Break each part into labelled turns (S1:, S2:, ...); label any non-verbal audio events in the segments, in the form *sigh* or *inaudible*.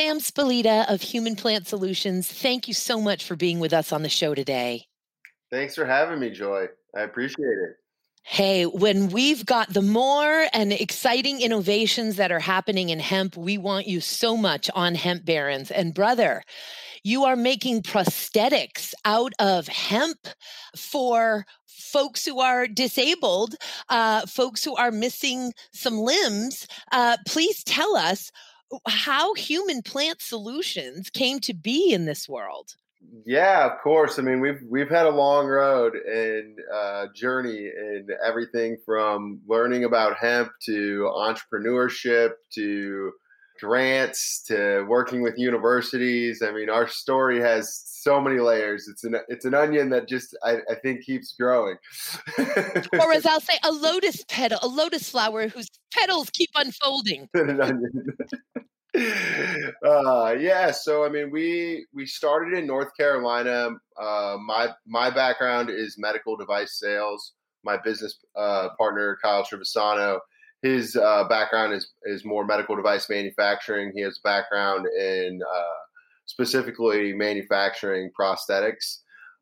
S1: Sam Spalita of Human Plant Solutions, thank you so much for being with us on the show today.
S2: Thanks for having me, Joy. I appreciate it.
S1: Hey, when we've got the more and exciting innovations that are happening in hemp, we want you so much on Hemp Barons. And brother, you are making prosthetics out of hemp for folks who are disabled, uh, folks who are missing some limbs. Uh, please tell us how human plant solutions came to be in this world.
S2: Yeah, of course. I mean, we've we've had a long road and uh, journey in everything from learning about hemp to entrepreneurship to grants to working with universities. I mean, our story has so many layers. It's an it's an onion that just I, I think keeps growing.
S1: or as *laughs* I'll say, a lotus petal, a lotus flower whose petals keep unfolding. *laughs* an onion. *laughs*
S2: uh, yeah, so I mean, we we started in North Carolina. Uh, my my background is medical device sales. My business uh, partner Kyle Trevisano his uh, background is is more medical device manufacturing. He has a background in uh, specifically manufacturing prosthetics.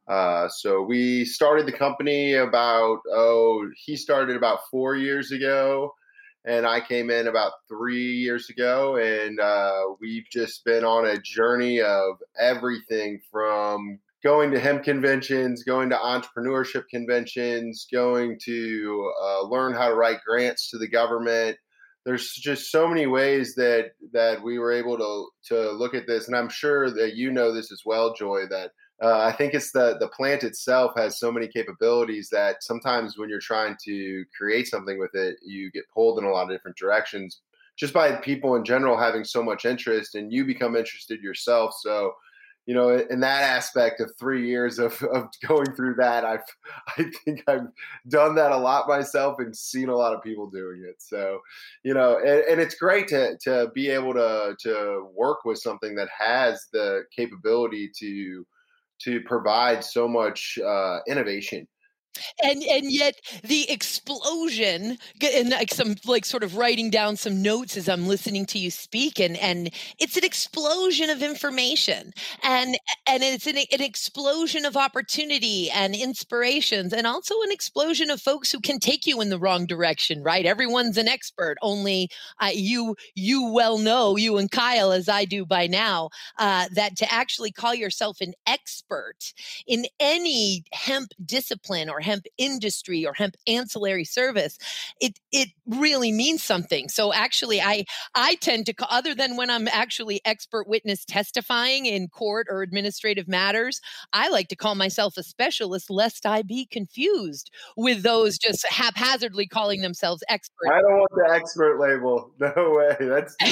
S2: Uh, so we started the company about oh he started about four years ago, and I came in about three years ago, and uh, we've just been on a journey of everything from going to hemp conventions, going to entrepreneurship conventions, going to uh, learn how to write grants to the government. There's just so many ways that that we were able to to look at this, and I'm sure that you know this as well, Joy. That uh, I think it's the the plant itself has so many capabilities that sometimes when you're trying to create something with it, you get pulled in a lot of different directions just by people in general having so much interest, and you become interested yourself. So you know, in that aspect of three years of, *laughs* of going through that, I've, *laughs* I think I've done that a lot myself and seen a lot of people doing it. So, you know, and, and it's great to, to be able to, to work with something that has the capability to, to provide so much uh, innovation
S1: and and yet the explosion and like some like sort of writing down some notes as i'm listening to you speak and and it's an explosion of information and and it's an, an explosion of opportunity and inspirations and also an explosion of folks who can take you in the wrong direction right? Everyone's an expert only uh, you you well know you and kyle as i do by now uh, that to actually call yourself an expert in any hemp discipline or hemp industry or hemp ancillary service, it it really means something. So actually, I I tend to other than when I'm actually expert witness testifying in court or administrative matters, I like to call myself a specialist lest I be confused with those just haphazardly calling themselves experts.
S2: I don't want the expert label. *laughs* No way. That's *laughs*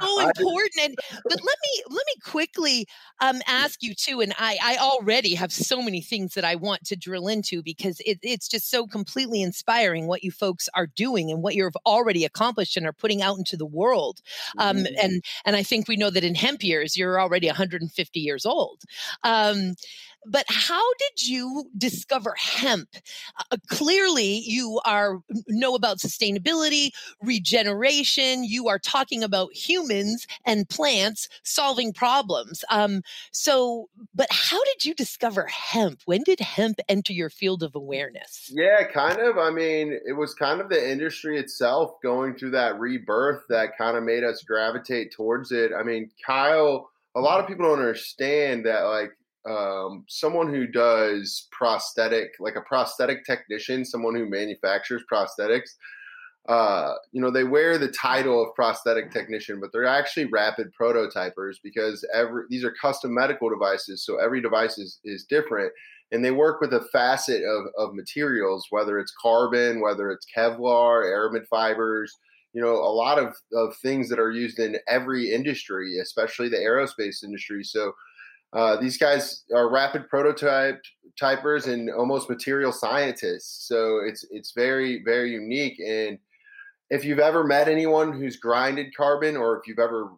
S1: so important. And but let me let me quickly um, ask you too. And I I already have so many things that I want to drill into because it, it's just so completely inspiring what you folks are doing and what you've already accomplished and are putting out into the world. Um, mm-hmm. And and I think we know that in hemp years you're already 150 years old. Um, but how did you discover hemp? Uh, clearly, you are know about sustainability, regeneration. You are talking about humans and plants solving problems. Um, so, but how did you discover hemp? When did hemp enter your field of awareness?
S2: Yeah, kind of. I mean, it was kind of the industry itself going through that rebirth that kind of made us gravitate towards it. I mean, Kyle a lot of people don't understand that like um, someone who does prosthetic, like a prosthetic technician, someone who manufactures prosthetics, uh, you know, they wear the title of prosthetic technician, but they're actually rapid prototypers because every these are custom medical devices, so every device is is different, and they work with a facet of of materials, whether it's carbon, whether it's Kevlar, aramid fibers. You know, a lot of, of things that are used in every industry, especially the aerospace industry. So, uh, these guys are rapid prototype typers and almost material scientists. So it's it's very very unique. And if you've ever met anyone who's grinded carbon, or if you've ever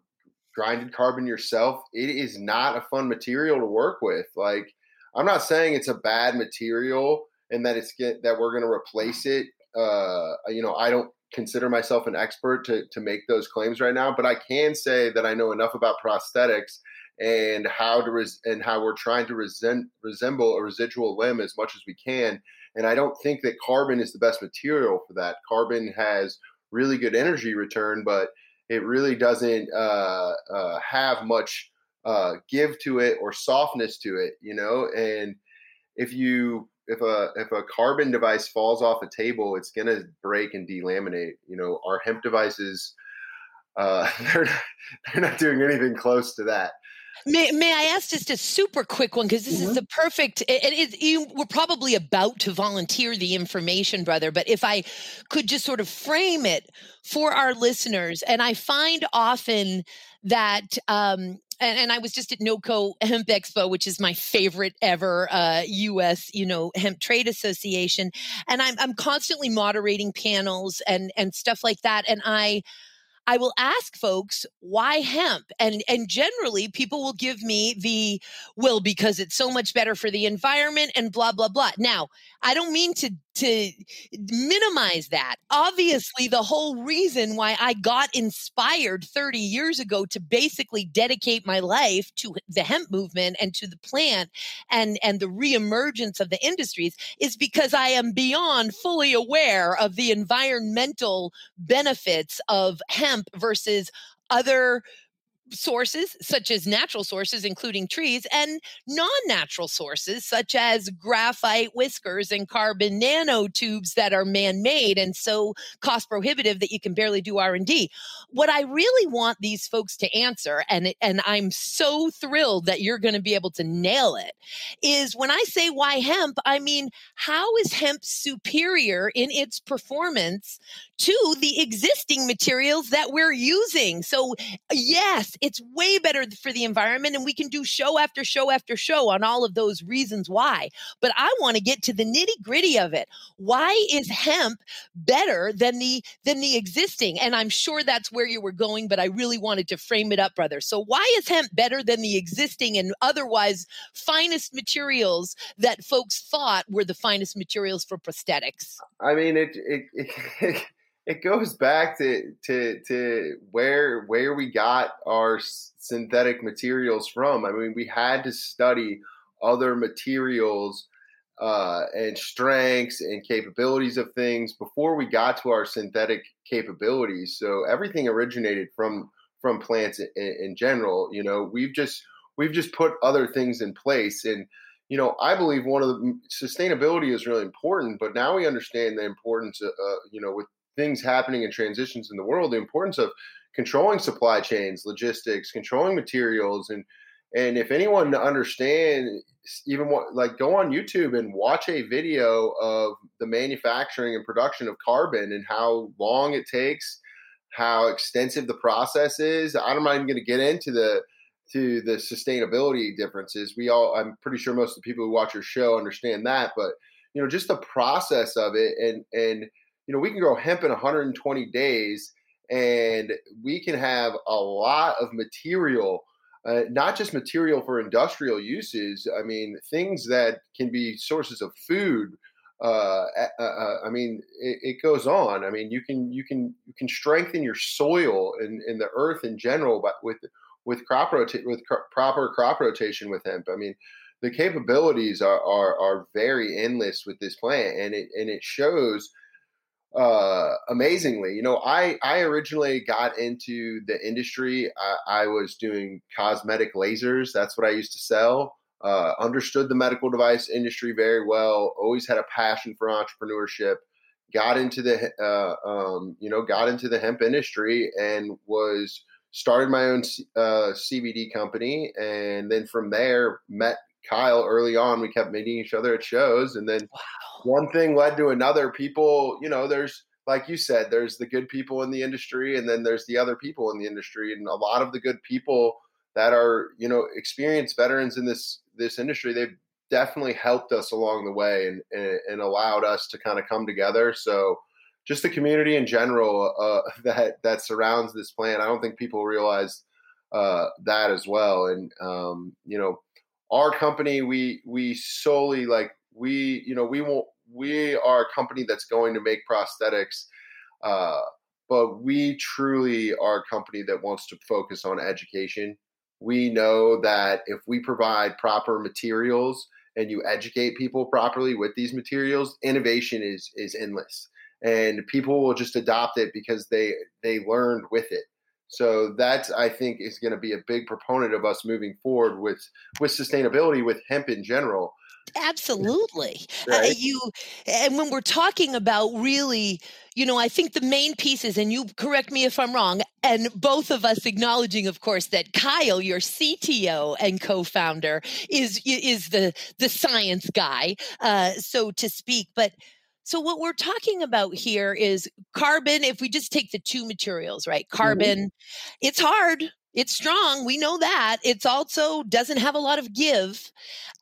S2: grinded carbon yourself, it is not a fun material to work with. Like I'm not saying it's a bad material and that it's get, that we're going to replace it. Uh, you know, I don't consider myself an expert to to make those claims right now, but I can say that I know enough about prosthetics and how to res- and how we're trying to resent, resemble a residual limb as much as we can. And I don't think that carbon is the best material for that. Carbon has really good energy return, but it really doesn't uh, uh, have much uh, give to it or softness to it, you know. And if you if a if a carbon device falls off a table, it's gonna break and delaminate. You know, our hemp devices, uh, *laughs* they're not, they're not doing anything close to that.
S1: May, may I ask just a super quick one because this mm-hmm. is the perfect. It, it, you were probably about to volunteer the information, brother, but if I could just sort of frame it for our listeners, and I find often that um, and, and, I was just at NOCO Hemp Expo, which is my favorite ever uh, U.S. you know hemp trade association, and I'm I'm constantly moderating panels and and stuff like that, and I I will ask folks why hemp, and and generally people will give me the well because it's so much better for the environment and blah blah blah. Now I don't mean to to minimize that. Obviously, the whole reason why I got inspired 30 years ago to basically dedicate my life to the hemp movement and to the plant and, and the reemergence of the industries is because I am beyond fully aware of the environmental benefits of hemp versus other sources, such as natural sources, including trees, and non natural sources, such as graphite whiskers and carbon nanotubes that are man made and so cost prohibitive that you can barely do R&D. What I really want these folks to answer, and, and I'm so thrilled that you're going to be able to nail it, is when I say why hemp, I mean, how is hemp superior in its performance to the existing materials that we're using? So, yes, it's way better for the environment and we can do show after show after show on all of those reasons why. But i want to get to the nitty gritty of it. Why is hemp better than the than the existing? And i'm sure that's where you were going but i really wanted to frame it up brother. So why is hemp better than the existing and otherwise finest materials that folks thought were the finest materials for prosthetics?
S2: I mean it, it, it *laughs* it goes back to to to where where we got our synthetic materials from. I mean, we had to study other materials uh, and strengths and capabilities of things before we got to our synthetic capabilities. So everything originated from from plants in, in general. You know, we've just we've just put other things in place and you know, I believe one of the sustainability is really important, but now we understand the importance, of, uh, you know, with things happening and transitions in the world, the importance of controlling supply chains, logistics, controlling materials, and and if anyone understand, even what like go on YouTube and watch a video of the manufacturing and production of carbon and how long it takes, how extensive the process is. I'm not even going to get into the to the sustainability differences. We all, I'm pretty sure most of the people who watch your show understand that, but you know, just the process of it and and you know, we can grow hemp in 120 days and we can have a lot of material, uh, not just material for industrial uses. I mean, things that can be sources of food. Uh, uh, I mean, it, it, goes on. I mean, you can you can you can strengthen your soil and, and the earth in general, but with with crop rota- with cr- proper crop rotation with hemp. I mean, the capabilities are, are are very endless with this plant, and it and it shows uh, amazingly. You know, I I originally got into the industry. I, I, was doing cosmetic lasers. That's what I used to sell. Uh, understood the medical device industry very well. Always had a passion for entrepreneurship. Got into the uh, um, you know got into the hemp industry and was started my own uh, CBD company. And then from there met Kyle early on. We kept meeting each other at shows, and then. Wow one thing led to another. People, you know, there's like you said, there's the good people in the industry, and then there's the other people in the industry, and a lot of the good people that are, you know, experienced veterans in this this industry, they've definitely helped us along the way and and, and allowed us to kind of come together. So just the community in general uh, *laughs* that that surrounds this plant, I don't think people realize uh, that as well. And um, you know, our company, we we solely like we you know we won't we are a company that's going to make prosthetics Uh, but we truly are a company that wants to focus on education. We know that if we provide proper materials and you educate people properly with these materials, innovation is is endless, and people will just adopt it because they they learned with it. So that's I think is going to be a big proponent of us moving forward with with sustainability with hemp in general.
S1: Absolutely. *laughs* Right? Uh, you and when we're talking about really, you know, I think the main pieces and you correct me if I'm wrong and both of us acknowledging of course that Kyle your CTO and co-founder is is the the science guy uh so to speak, but so what we're talking about here is carbon. If we just take the two materials, right? Mm-hmm. Carbon, mm-hmm. it's hard. It's strong. We know that. It's also doesn't have a lot of give.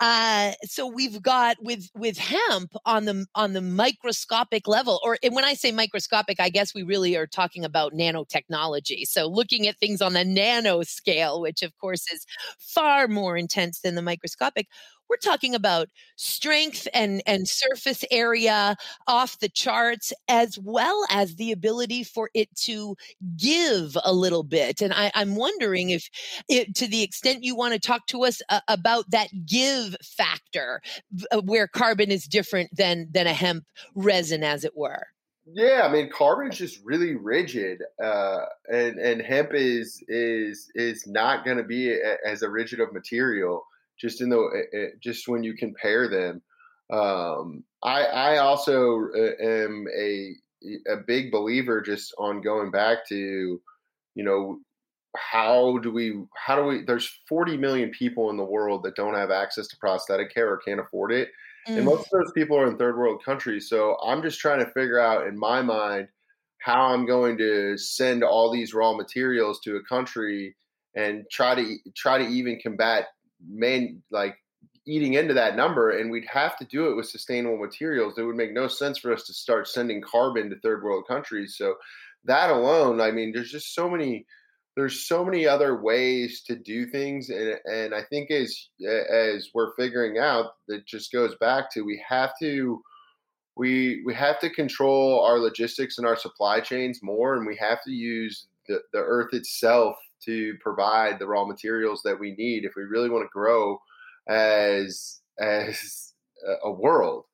S1: Uh, so we've got with with hemp on the on the microscopic level, or when I say microscopic, I guess we really are talking about nanotechnology. So looking at things on the nano scale, which of course is far more intense than the microscopic we're talking about strength and, and surface area off the charts, as well as the ability for it to give a little bit. And I, am wondering if, it, to the extent you want to talk to us uh, about that give factor, uh, where carbon is different than than a hemp resin, as it were.
S2: Yeah, I mean, carbon is just really rigid, uh, and and hemp is is is not going to be a, as a rigid of material just in the eh, eh, just when you compare them. Um, I I also uh, am a a big believer just on going back to you know how do we how do we there's 40 million people in the world that don't have access to prosthetic care or can't afford it mm. and most of those people are in third world countries so i'm just trying to figure out in my mind how i'm going to send all these raw materials to a country and try to try to even combat main like eating into that number and we'd have to do it with sustainable materials it would make no sense for us to start sending carbon to third world countries so that alone i mean there's just so many there's so many other ways to do things and and i think as as we're figuring out that just goes back to we have to we we have to control our logistics and our supply chains more and we have to use the, the earth itself to provide the raw materials that we need if we really want to grow as as a world.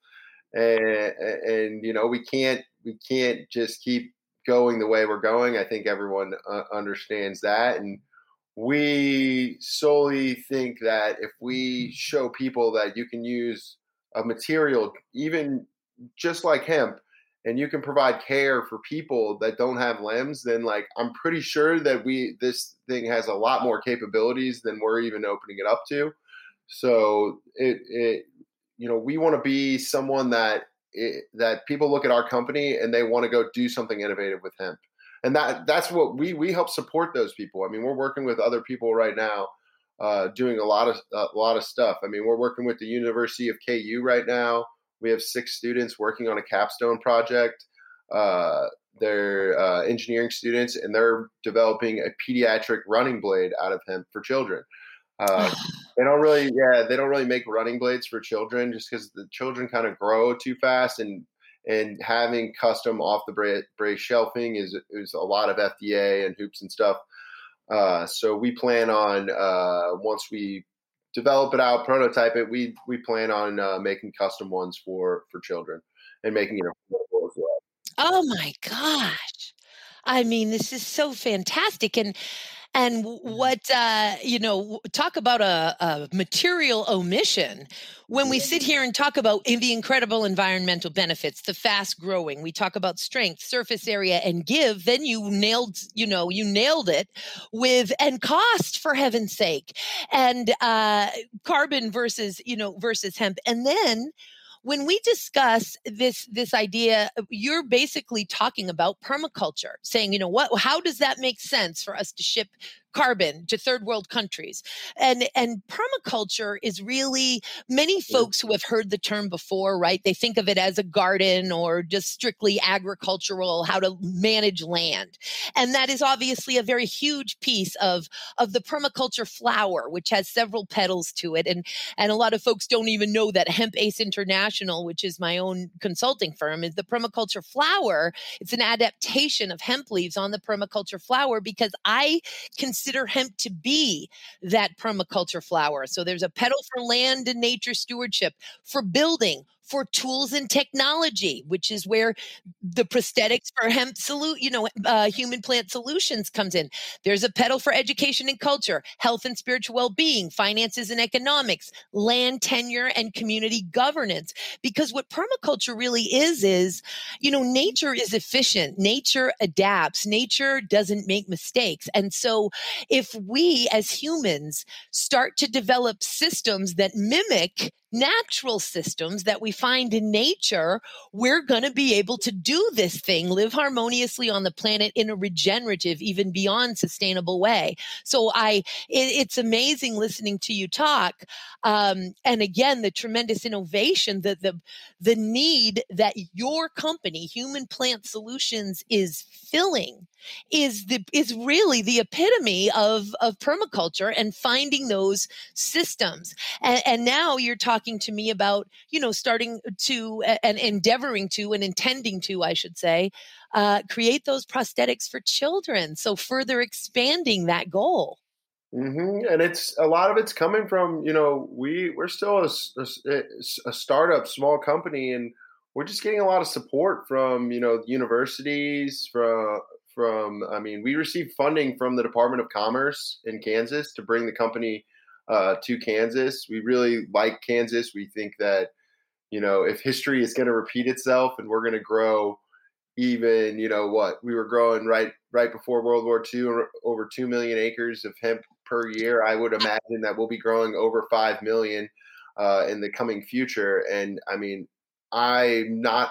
S2: And, and you know we can't we can't just keep going the way we're going. I think everyone uh, understands that and we solely think that if we show people that you can use a material even just like hemp and you can provide care for people that don't have limbs, then like I'm pretty sure that we this thing has a lot more capabilities than we're even opening it up to. So it it you know we want to be someone that it, that people look at our company and they want to go do something innovative with hemp, and that that's what we we help support those people. I mean, we're working with other people right now. Uh, doing a lot of a lot of stuff. I mean, we're working with the University of KU right now. We have six students working on a capstone project. Uh, they're uh, engineering students, and they're developing a pediatric running blade out of hemp for children. Uh, they don't really, yeah, they don't really make running blades for children just because the children kind of grow too fast, and and having custom off the brace shelving is is a lot of FDA and hoops and stuff. Uh, so we plan on uh, once we develop it out, prototype it. We we plan on uh, making custom ones for for children and making it affordable as well.
S1: Oh my gosh! I mean, this is so fantastic, and and mm-hmm. what uh, you know talk about a, a, material omission. When we sit here and talk about the incredible environmental benefits the fast growing we talk about strength surface area and give then you nailed you know you nailed it with and cost for heaven's sake. And uh, carbon versus you know versus hemp. And then when we discuss this this idea uh, you're basically talking about permaculture saying you know what? How does that make sense for us to ship carbon to third world countries. And and permaculture is really many folks who have heard the term before, right? They think of it as a garden or just strictly agricultural, how to manage land. And that is obviously a very huge piece of of the permaculture flower, which has several petals to it. And and a lot of folks don't even know that Hemp Ace International, which is my own consulting firm, is the permaculture flower. It's an adaptation of hemp leaves on the permaculture flower because I consider hemp to be that permaculture flower. So there's a petal for land and nature stewardship, for building, for tools and technology, which is where the prosthetics for hemp salute, you know, uh, human plant solutions comes in. There's a petal for education and culture, health and spiritual well-being, finances and economics, land tenure and community governance. Because what permaculture really is is, you know, nature is efficient. Nature adapts. Nature doesn't make mistakes. And so if we as humans start to develop systems that mimic natural systems that we find in nature, we're going to be able to do this thing, live harmoniously on the planet in a regenerative, even beyond sustainable way. So I, it, it's amazing listening to you talk. Um, and again, the tremendous innovation, the, the, the need that your company, Human Plant Solutions, is filling is the is really the epitome of of permaculture and finding those systems and, and now you're talking to me about you know starting to and endeavoring to and intending to i should say uh, create those prosthetics for children so further expanding that goal
S2: Mm-hmm. And it's a lot of it's coming from you know we we're still a, a, a, startup, small company, and we're just getting a lot of support from you know universities, from from, I mean, we received funding from the Department of Commerce in Kansas to bring the company uh, to Kansas. We really like Kansas. We think that, you know, if history is going to repeat itself and we're going to grow even, you know, what we were growing right right before World War II, over two million acres of hemp per year. I would imagine that we'll be growing over five million uh, in the coming future. And I mean, I'm not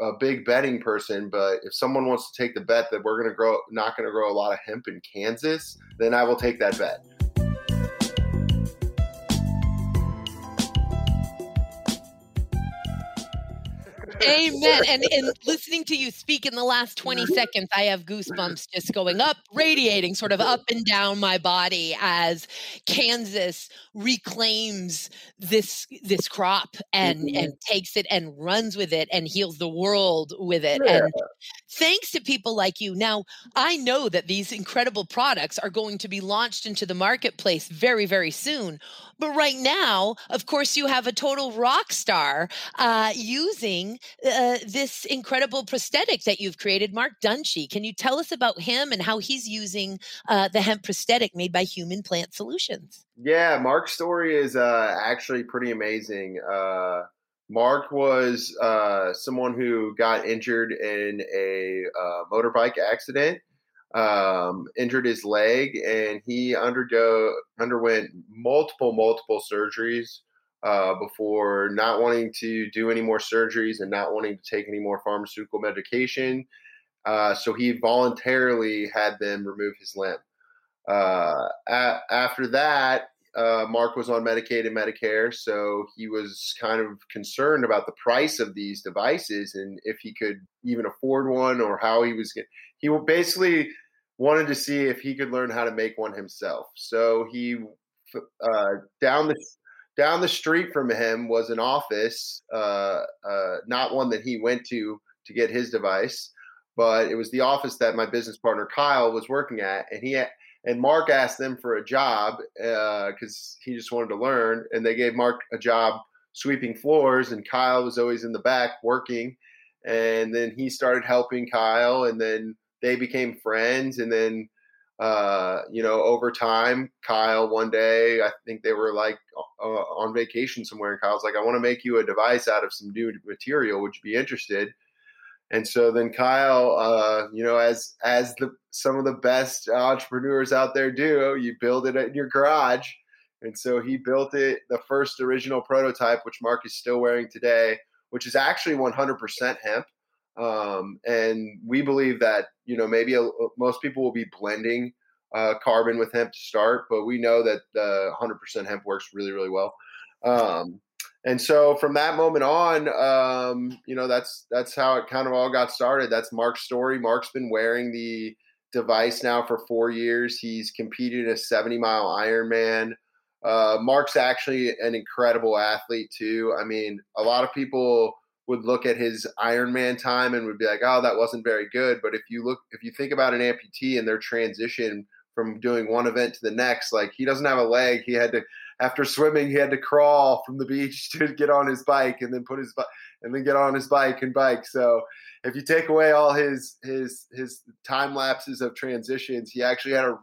S2: a big betting person, but if someone wants to take the bet that we're going to grow, not going to grow a lot of hemp in Kansas, then I will take that bet.
S1: Amen. And, and *laughs* listening to you speak in the last 20 mm-hmm. seconds, I have goosebumps just going up, radiating sort of up and down my body as Kansas reclaims this this crop and mm-hmm. and takes it and runs with it and heals the world with it. Yeah. And thanks to people like you. Now, I know that these incredible products are going to be launched into the marketplace very, very soon. But right now, of course, you have a total rock star uh, using uh, this incredible prosthetic that you've created, Mark Dunshee. Can you tell us about him and how he's using uh, the hemp prosthetic made by Human Plant Solutions?
S2: Yeah, Mark's story is uh, actually pretty amazing. Uh, Mark was uh, someone who got injured in a motorbike accident um, injured his leg, and he undergo underwent multiple multiple surgeries uh, before not wanting to do any more surgeries and not wanting to take any more pharmaceutical medication. Uh, so he voluntarily had them remove his limb. Uh, a- after that, uh, Mark was on Medicaid and Medicare, so he was kind of concerned about the price of these devices and if he could even afford one or how he was. Get- he basically wanted to see if he could learn how to make one himself. So he uh, down the down the street from him was an office, uh, uh, not one that he went to to get his device, but it was the office that my business partner Kyle was working at, and he had, and Mark asked them for a job because uh, he just wanted to learn, and they gave Mark a job sweeping floors, and Kyle was always in the back working, and then he started helping Kyle, and then they became friends, and then uh, you know, over time, Kyle, one day, I think they were like uh, on vacation somewhere, and Kyle's like, I want to make you a device out of some new material. Would you be interested? And so then Kyle, uh, you know, as as the some of the best entrepreneurs out there do, you build it in your garage. And so he built it, the first original prototype, which Mark is still wearing today, which is actually 100% hemp. Um, and we believe that you know maybe a, most people will be blending uh, carbon with hemp to start, but we know that the 100% hemp works really, really well. Um, and so from that moment on, um, you know, that's that's how it kind of all got started. That's Mark's story. Mark's been wearing the device now for four years. He's competed in a 70 mile Ironman. Uh, Mark's actually an incredible athlete too. I mean, a lot of people would look at his Ironman time and would be like, "Oh, that wasn't very good." But if you look, if you think about an amputee and their transition from doing one event to the next, like he doesn't have a leg, he had to after swimming, he had to crawl from the beach *laughs* to get on his bike and then put his and then get on his bike and bike. So if you take away all his his his time lapses of transitions, he actually had a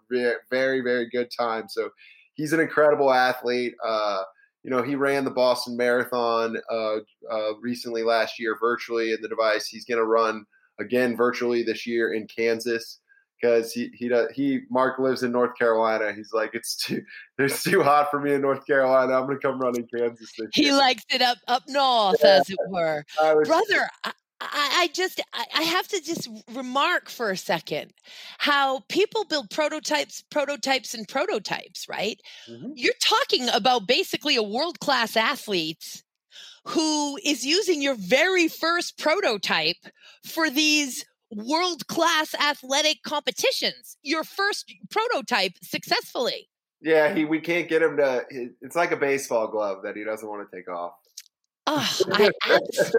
S2: very very good time. So he's an incredible athlete. Uh, you know, he ran the Boston Marathon uh, uh, recently last year virtually in the device. He's going to run again virtually this year in Kansas because he he does, he Mark lives in North Carolina. He's like it's too *laughs* it's too hot for me in North Carolina. I'm gonna come run in Kansas.
S1: he year. likes it up up north, yeah. as it were, *laughs* was, brother. I, I just I have to just remark for a second how people build prototypes, prototypes, and prototypes. Right? Mm-hmm. You're talking about basically a world class athlete who is using your very first prototype for these world class athletic competitions. Your first prototype successfully.
S2: Yeah, he we can't get him to. It's like a baseball glove that he doesn't want to take off.
S1: Oh, *laughs* I abs-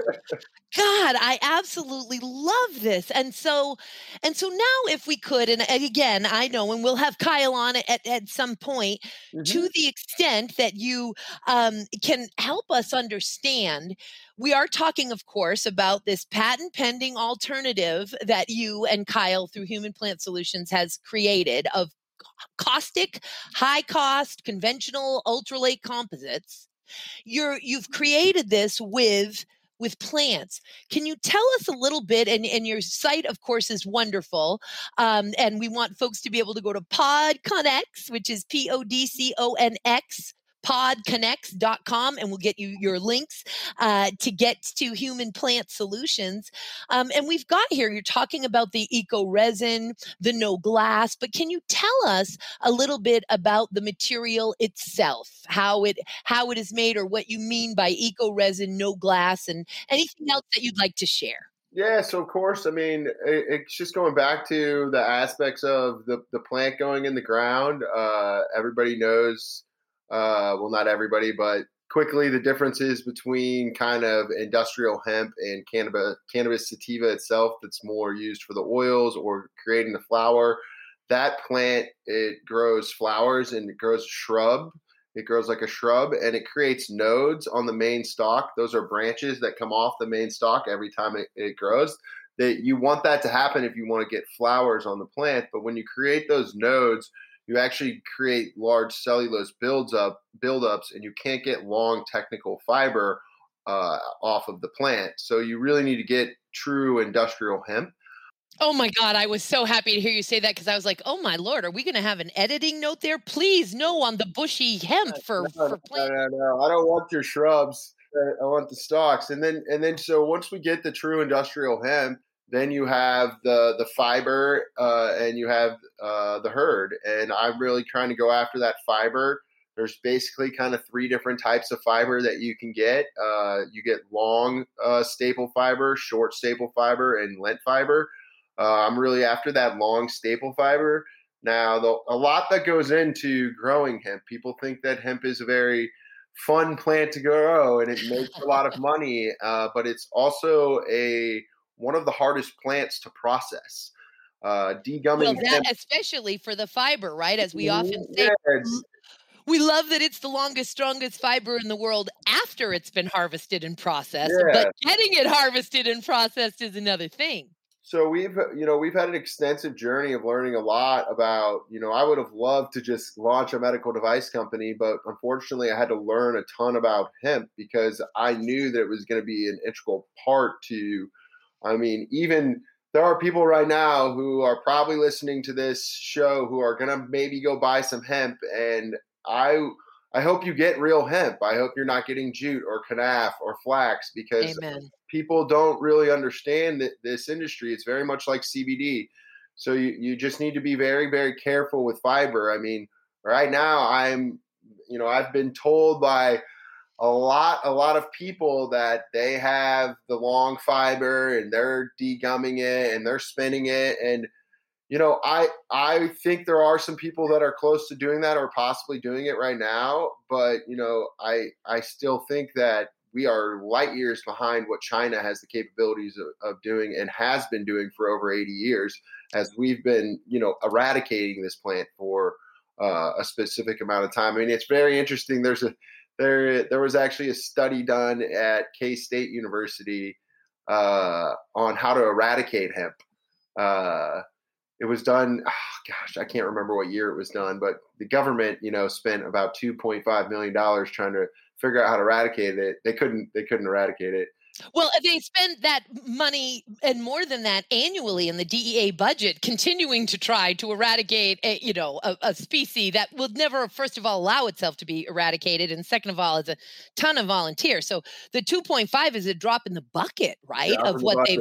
S1: God, I absolutely love this. And so, and so now if we could, and again, I know, and we'll have Kyle on at, at some point mm-hmm. to the extent that you um, can help us understand. We are talking, of course, about this patent pending alternative that you and Kyle through Human Plant Solutions has created of caustic, high cost, conventional ultralight composites you're you've created this with with plants. Can you tell us a little bit? And, and your site, of course, is wonderful. Um, and we want folks to be able to go to Pod PodConX, which is P O D C O N X podconx.com and we'll get you your links uh, to get to human plant solutions. Um, and we've got here, you're talking about the eco resin, the no glass, but can you tell us a little bit about the material itself, how it how it is made or what you mean by eco resin, no glass, and anything else that you'd like to share?
S2: Yeah, so of course, I mean, it's just going back to the aspects of the, the plant going in the ground. Uh, everybody knows uh, well, not everybody, but quickly the differences between kind of industrial hemp and cannabis, cannabis sativa itself that's more used for the oils or creating the flower. That plant, it grows flowers and it grows a shrub. It grows like a shrub and it creates nodes on the main stalk. Those are branches that come off the main stalk every time it, it grows. That you want that to happen if you want to get flowers on the plant. But when you create those nodes, you actually create large cellulose builds up buildups and you can't get long technical fiber uh, off of the plant so you really need to get true industrial hemp
S1: Oh my God, I was so happy to hear you say that because I was like, oh my Lord, are we going to have an editing note there? Please, no on the bushy hemp for,
S2: no,
S1: for
S2: plant. No, no, no. I don't want your shrubs. I want the stalks. And then, and then, so once we get the true industrial hemp, then you have the the fiber uh, and you have uh, the hurd. and i'm really trying to go after that fiber. There's basically kind of three different types of fiber that you can get. Uh, you get long uh, staple fiber short staple fiber and lent fiber. Uh, i'm really after that long staple fiber. Now the, a lot that goes into growing hemp. People think that hemp is a very fun plant to grow and it makes a lot of money uh, but it's also a one of the hardest plants to process. Uh, degumming. Well,
S1: that especially for the fiber, right? As we often say, yes. we love that it's the longest, strongest fiber in the world after it's been harvested and processed. Yeah. But getting it harvested and processed is another thing.
S2: So we've, you know, we've had an extensive journey of learning a lot about, you know, I would have loved to just launch a medical device company, but unfortunately I had to learn a ton about hemp because I knew that it was going to be an integral part to I mean, even there are people right now who are probably listening to this show who are gonna maybe go buy some hemp, and I I hope you get real hemp. I hope you're not getting jute or kenaf or flax because Amen. people don't really understand that this industry. It's very much like CBD. So you, you just need to be very, very careful with fiber. I mean, right now I'm, you know, I've been told by a lot, a lot of people that they have the long fiber and they're degumming it and they're spinning it. And, you know, I, I think there are some people that are close to doing that or possibly doing it right now. But, you know, I, I still think that we are light years behind what China has the capabilities of, of, doing and has been doing for over 80 years, as we've been, you know, eradicating this plant for uh, a specific amount of time. I mean, it's very interesting. There's a there there was actually a study done at K State University uh, on how to eradicate hemp. Uh, it was done. Oh, gosh, I can't remember what year it was done, but the government, you know, spent about 2.5 million dollars trying to figure out how to eradicate it. They couldn't. They couldn't eradicate it.
S1: Well, uh, they spend that money and more than that annually in the DEA budget, continuing to try to eradicate, a, you know, a, a, species that will never, first of all, allow itself to be eradicated, and second of all, is a ton of volunteers. So the 2.5 is a drop in the bucket, right, yeah, of what they've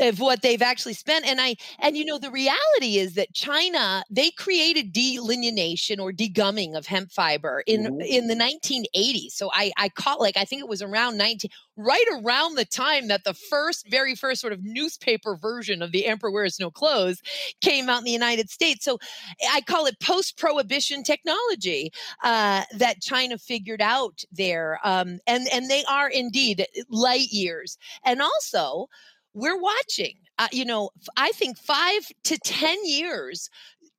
S1: of what they've actually spent and i and you know the reality is that china they created delineation or degumming of hemp fiber in mm-hmm. in the 1980s so i i caught like i think it was around 19 right around the time that the first very first sort of newspaper version of the emperor wears no clothes came out in the united states so i call it post-prohibition technology uh, that china figured out there um, and and they are indeed light years and also we're watching. Uh, you know, I think five to 10 years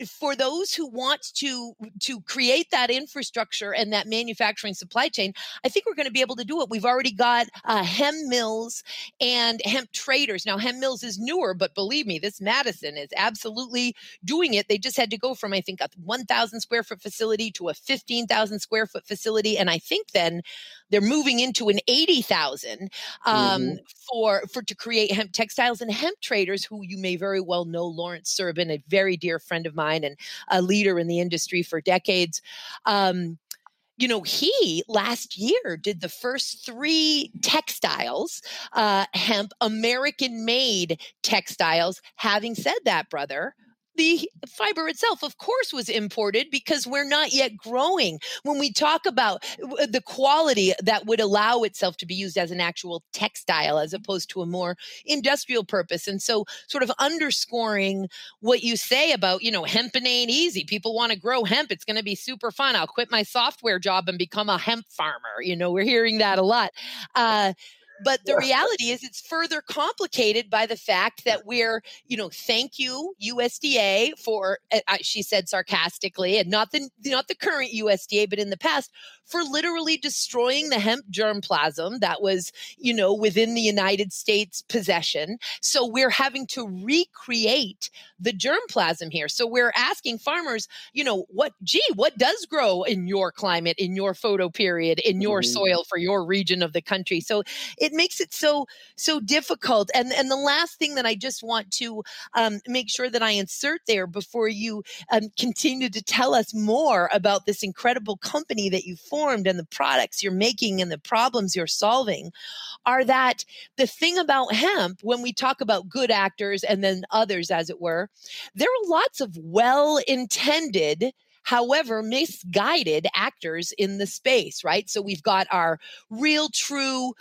S1: for those who want to to create that infrastructure and that manufacturing supply chain i think we're going to be able to do it we've already got uh, hemp mills and hemp traders now hemp mills is newer but believe me this madison is absolutely doing it they just had to go from i think a 1000 square foot facility to a 15000 square foot facility and i think then they're moving into an 80,000 um, mm-hmm. for for to create hemp textiles and hemp traders who you may very well know Lawrence Serbin, a very dear friend of mine and a leader in the industry for decades. Um, you know, he last year did the first three textiles, uh, hemp American made textiles. Having said that, brother, the fiber itself, of course, was imported because we're not yet growing. When we talk about the quality that would allow itself to be used as an actual textile as opposed to a more industrial purpose. And so, sort of underscoring what you say about, you know, hemp ain't easy. People want to grow hemp. It's going to be super fun. I'll quit my software job and become a hemp farmer. You know, we're hearing that a lot. Uh, but the yeah. reality is it's further complicated by the fact that we're, you know, thank you USDA for uh, she said sarcastically and not the not the current USDA but in the past for literally destroying the hemp germplasm that was, you know, within the United States possession. So we're having to recreate the germplasm here. So we're asking farmers, you know, what gee, what does grow in your climate, in your photo period, in your mm-hmm. soil for your region of the country. So it makes it so so difficult. And and the last thing that I just want to um, make sure that I insert there before you um, continue to tell us more about this incredible company that you formed and the products you're making and the problems you're solving are that the thing about hemp when we talk about good actors and then others as it were there are lots of well intended however misguided actors in the space, right? So we've got our real, true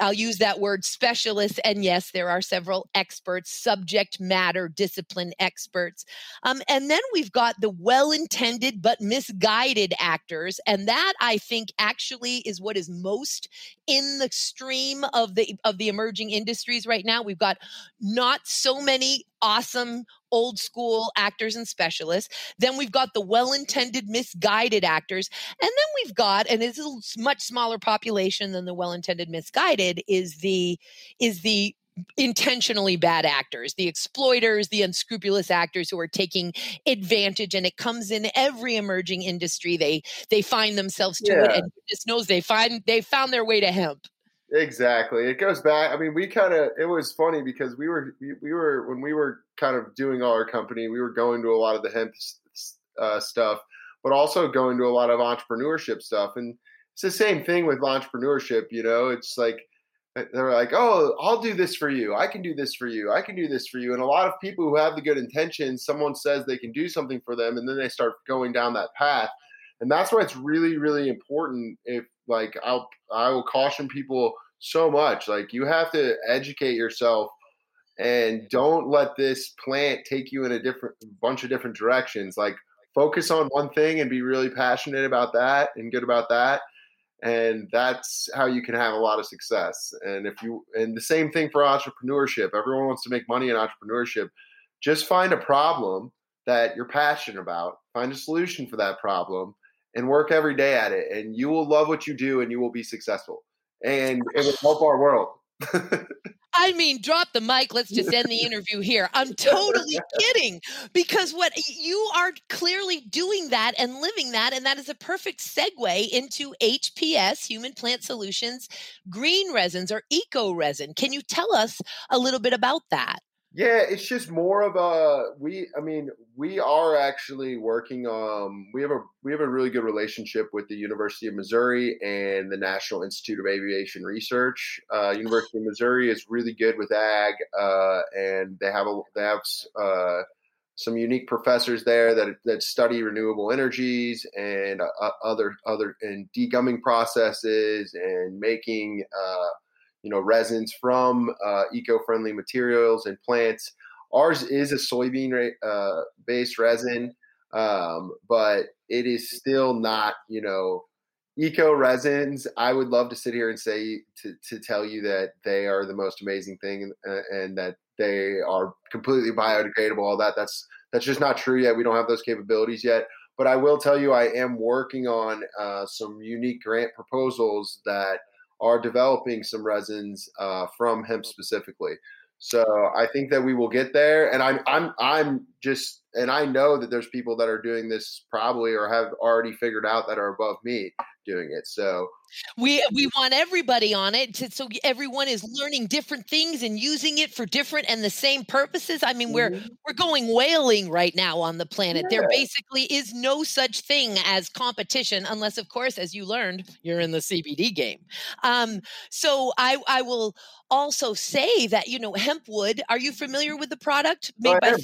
S1: I'll use that word specialists. And yes, there are several experts, subject matter discipline experts. Um, and then we've got the well intended but misguided actors. And that I think actually is what is most in the stream of the of the emerging industries right now. We've got not so many awesome old school actors and specialists. Then we've got the well intended, misguided actors. And then we've got, and it's a much smaller population than the well intended, misguided, is the, is the intentionally bad actors the exploiters the unscrupulous actors who are taking advantage and it comes in every emerging industry they they find themselves to yeah. it and just knows they find they found their way to hemp
S2: Exactly. It goes back. I mean, we kind of. It was funny because we were we, we, were when we were kind of doing our company, we were going to a lot of the hemp uh, stuff, but also going to a lot of entrepreneurship stuff. And it's the same thing with entrepreneurship. You know, it's like they're like, "Oh, I'll do this for you. I can do this for you. I can do this for you." And a lot of people who have the good intentions, someone says they can do something for them, and then they start going down that path. And that's why it's really, really important. If like I'll, I will caution people so much. Like you have to educate yourself, and don't let this plant take you in a different bunch of different directions. Like focus on one thing and be really passionate about that and good about that. And that's how you can have a lot of success. And if you and the same thing for entrepreneurship. Everyone wants to make money in entrepreneurship. Just find a problem that you're passionate about. Find a solution for that problem and work every day at it. And you will love what you do and you will be successful and it will help our world
S1: I mean, drop the mic. Let's just end the interview here. I'm totally kidding because what you are clearly doing that and living that. And that is a perfect segue into HPS, Human Plant Solutions, green resins or eco resin. Can you tell us a little bit about that?
S2: Yeah, it's just more of a we. I mean, we are actually working. Um, we have a we have a really good relationship with the University of Missouri and the National Institute of Aviation Research. Uh, University of Missouri is really good with ag, uh, and they have a they have uh, some unique professors there that that study renewable energies and uh, other other and degumming processes and making uh, you know resins from uh, eco-friendly materials and plants. Ours is a soybean uh, based resin, um, but it is still not you know eco resins. I would love to sit here and say to, to tell you that they are the most amazing thing and, uh, and that they are completely biodegradable. All that that's that's just not true yet. We don't have those capabilities yet. But I will tell you, I am working on uh, some unique grant proposals that are developing some resins uh, from hemp specifically. So I think that we will get there, and I'm I'm I'm just and I know that there's people that are doing this probably or have already figured out that are above me doing it. So
S1: we we want everybody on it to, so everyone is learning different things and using it for different and the same purposes. I mean, mm-hmm. we're we're going whaling right now on the planet. Yeah. There basically is no such thing as competition unless of course as you learned, you're in the CBD game. Um, so I I will also say that you know hempwood, are you familiar with the product made by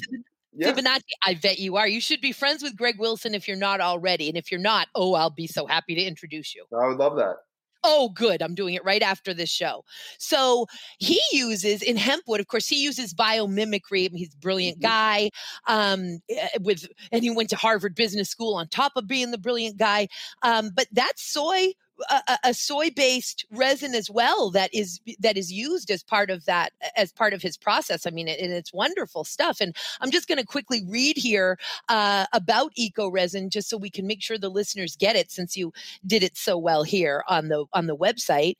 S1: yeah. Fibonacci, I bet you are. You should be friends with Greg Wilson if you're not already. And if you're not, oh, I'll be so happy to introduce you.
S2: I would love that.
S1: Oh, good. I'm doing it right after this show. So he uses in hempwood, of course, he uses biomimicry. He's a brilliant mm-hmm. guy. Um, eh, with and he went to Harvard Business School on top of being the brilliant guy. Um, but that soy a, a soy-based resin as well that is that is used as part of that as part of his process. I mean, it, and it's wonderful stuff. And I'm just going to quickly read here uh, about eco resin, just so we can make sure the listeners get it, since you did it so well here on the on the website.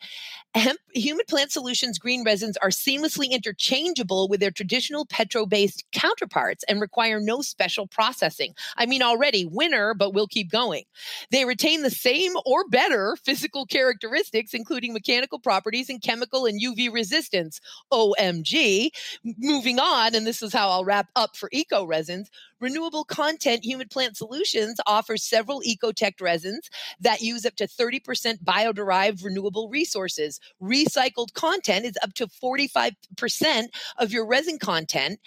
S1: Hemp, human plant solutions green resins are seamlessly interchangeable with their traditional petro-based counterparts and require no special processing. I mean, already winner, but we'll keep going. They retain the same or better physical characteristics, including mechanical properties and chemical and UV resistance. OMG. Moving on, and this is how I'll wrap up for eco resins. Renewable Content Human Plant Solutions offers several ecotech resins that use up to 30% bio-derived renewable resources. Recycled content is up to 45% of your resin content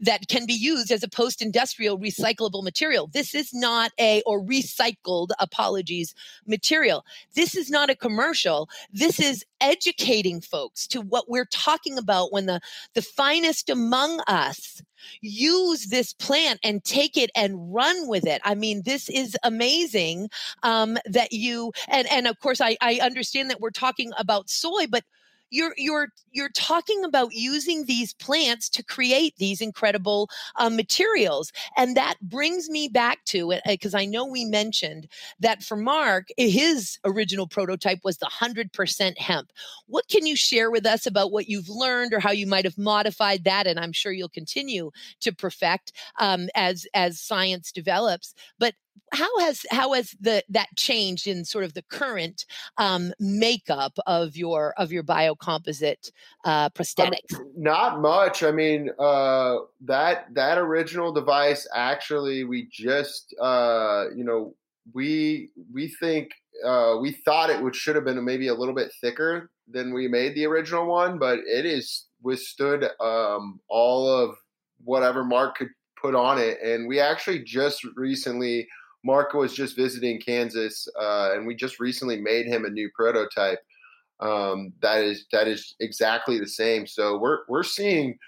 S1: that can be used as a post-industrial recyclable material. This is not a or recycled apologies material. This is not a commercial. This is educating folks to what we're talking about when the the finest among us use this plant and take it and run with it. I mean, this is amazing um, that you and and of course I, I understand that we're talking about soy, but you're you're you're talking about using these plants to create these incredible uh, materials and that brings me back to it because i know we mentioned that for mark his original prototype was the 100% hemp. What can you share with us about what you've learned or how you might have modified that and i'm sure you'll continue to perfect um, as as science develops but how has how has the that changed in sort of the current um, makeup of your of your biocomposite uh, prosthetics?
S2: not much. I mean, uh, that that original device actually we just uh, you know we we think uh, we thought it would should have been maybe a little bit thicker than we made the original one, but it is withstood um, all of whatever Mark could put on it. And we actually just recently, Mark was just visiting Kansas, uh, and we just recently made him a new prototype um, that is that is exactly the same. So we're we're seeing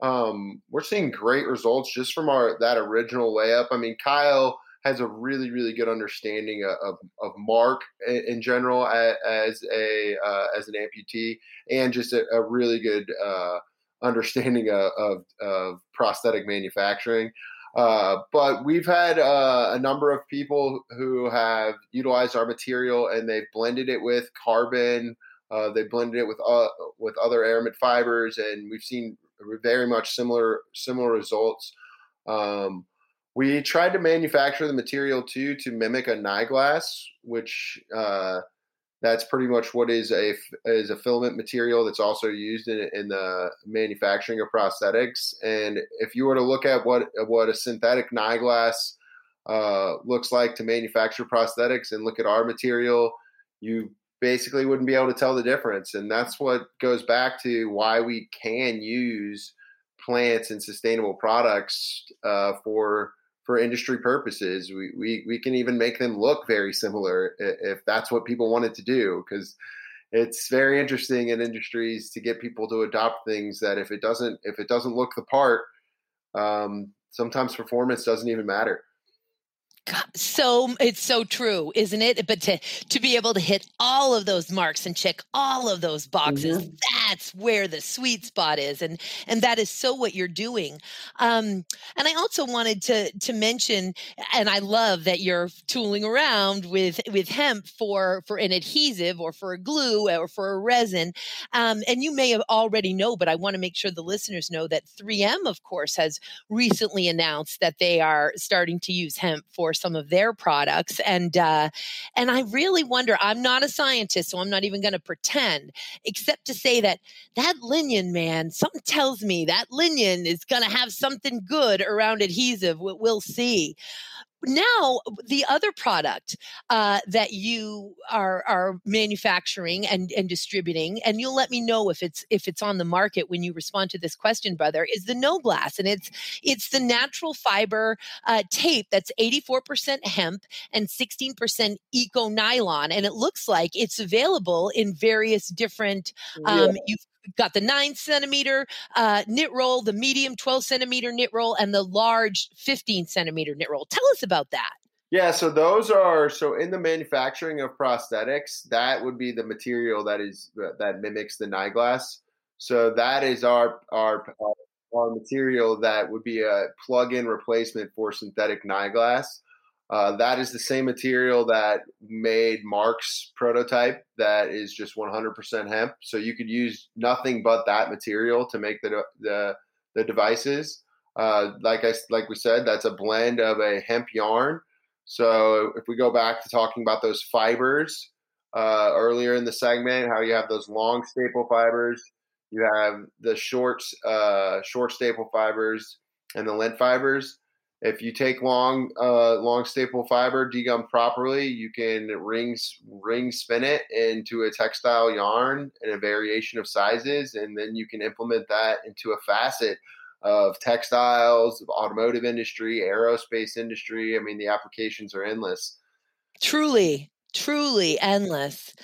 S2: um, we're seeing great results just from our that original layup. I mean, Kyle has a really really good understanding of of Mark in, general as a uh, as an amputee, and just a, a really good uh, understanding of, of, of, prosthetic manufacturing. Uh, but we've had uh, a number of people who have utilized our material and they've blended it with carbon. Uh, they blended it with uh, with other aramid fibers, and we've seen very much similar similar results. Um, we tried to manufacture the material too to mimic a Nyglass, which uh, that's pretty much what is a is a filament material that's also used in, in the manufacturing of prosthetics. And if you were to look at what what a synthetic Nyglass uh, looks like to manufacture prosthetics, and look at our material, you basically wouldn't be able to tell the difference. And that's what goes back to why we can use plants and sustainable products uh, for for industry purposes. We, we, we can even make them look very similar if that's what people wanted to do, because it's very interesting in industries to get people to adopt things that if it doesn't if it doesn't look the part, um, sometimes performance doesn't even matter.
S1: God, so it's so true, isn't it? But to to be able to hit all of those marks and check all of those boxes, mm-hmm. That's where the sweet spot is, and and that is so what you're doing. Um, and I also wanted to to mention, and I love that you're tooling around with with hemp for for an adhesive or for a glue or for a resin. Um, and you may have already know, but I want to make sure the listeners know that 3M, of course, has recently announced that they are starting to use hemp for some of their products. And uh, and I really wonder. I'm not a scientist, so I'm not even going to pretend, except to say that that lignin man, something tells me that lignin is going to have something good around adhesive. We'll see now the other product uh, that you are are manufacturing and and distributing and you'll let me know if it's if it's on the market when you respond to this question brother is the no glass and it's it's the natural fiber uh, tape that's 84% hemp and 16% eco nylon and it looks like it's available in various different um, yeah. you've got the nine centimeter uh, knit roll, the medium 12 centimeter knit roll, and the large 15 centimeter knit roll. Tell us about that.
S2: Yeah, so those are so in the manufacturing of prosthetics, that would be the material that is that mimics the Nyglass. So that is our our our material that would be a plug-in replacement for synthetic Nyglass. Uh, that is the same material that made Mark's prototype that is just 100% hemp. So you could use nothing but that material to make the the, the devices. Uh, like I like we said, that's a blend of a hemp yarn. So if we go back to talking about those fibers uh, earlier in the segment, how you have those long staple fibers, you have the short uh, short staple fibers, and the lint fibers if you take long uh, long staple fiber degum properly you can ring ring spin it into a textile yarn in a variation of sizes and then you can implement that into a facet of textiles of automotive industry aerospace industry. I mean the applications are endless.
S1: Truly truly endless.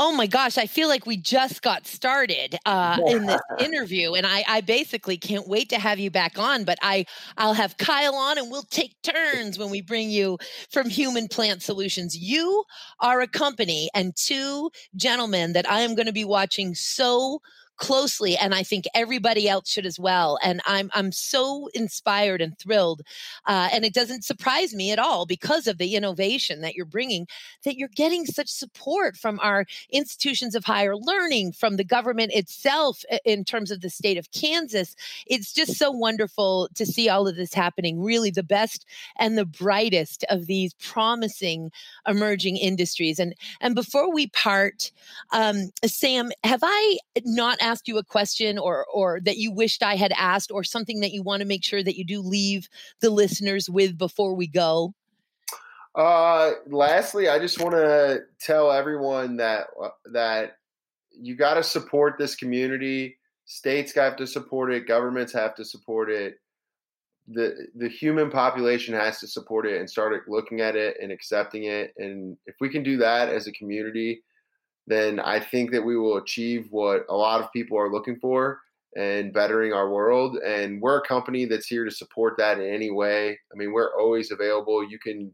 S1: Oh my gosh i feel like we just got started uh, in this interview and I, I basically can't wait to have you back on but i i'll have kyle on and we'll take turns when we bring you from human plant solutions. You are a company and two gentlemen that i am going to be watching so closely and i think everybody else should as well and i'm i'm so inspired and thrilled uh, and it doesn't surprise me at all because of the innovation that you're bringing that you're getting such support from our institutions of higher learning from the government itself in terms of the state of kansas. It's just so wonderful to see all of this happening really the best and the brightest of these promising emerging industries and and before we part um, sam have i not asked you a question or or that you wished I had asked or something that you want to make sure that you do leave the listeners with before we go?
S2: Uh, lastly, I just want to tell everyone that uh, that you got to support this community. States have to support it. Governments have to support it. The the human population has to support it and start looking at it and accepting it. And if we can do that as a community, then I think that we will achieve what a lot of people are looking for and bettering our world. And we're a company that's here to support that in any way. I mean, we're always available. You can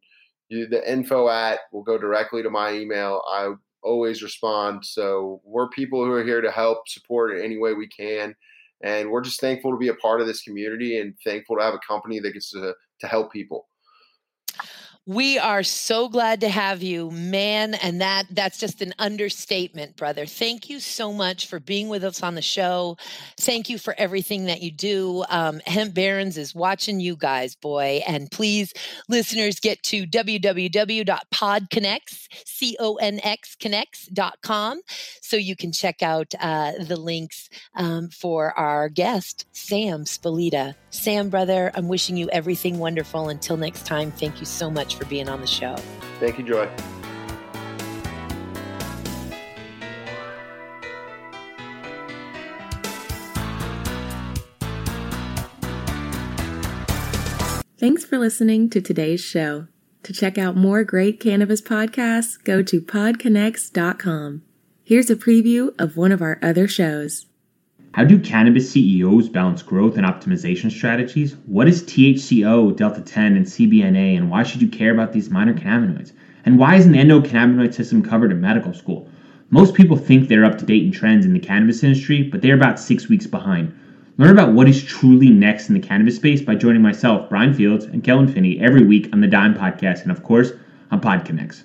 S2: you, the info at will go directly to my email. I always respond. So we're people who are here to help support in any way we can. And we're just thankful to be a part of this community and thankful to have a company that gets to, to help people.
S1: We are so glad to have you, man, and that that's just an understatement, brother. Thank you so much for being with us on the show. Thank you for everything that you do. Um, Hemp Barons is watching you guys, boy, and please, listeners, get to www.podconx, c o n x connects.com, so you can check out uh, the links um, for our guest, Sam Spolita. Sam, brother, I'm wishing you everything wonderful. Until next time, thank you so much for being on the show.
S2: Thank you, Joy.
S3: Thanks for listening to today's show. To check out more great cannabis podcasts, go to podconx.com. Here's a preview of one of our other shows.
S4: How do cannabis CEOs balance growth and optimization strategies? What is THCO, Delta 10, and CBNA, and why should you care about these minor cannabinoids? And why isn't the endocannabinoid system covered in medical school? Most people think they're up to date in trends in the cannabis industry, but they're about six weeks behind. Learn about what is truly next in the cannabis space by joining myself, Brian Fields, and Kellen Finney every week on the Dime Podcast, and of course, on PodConx.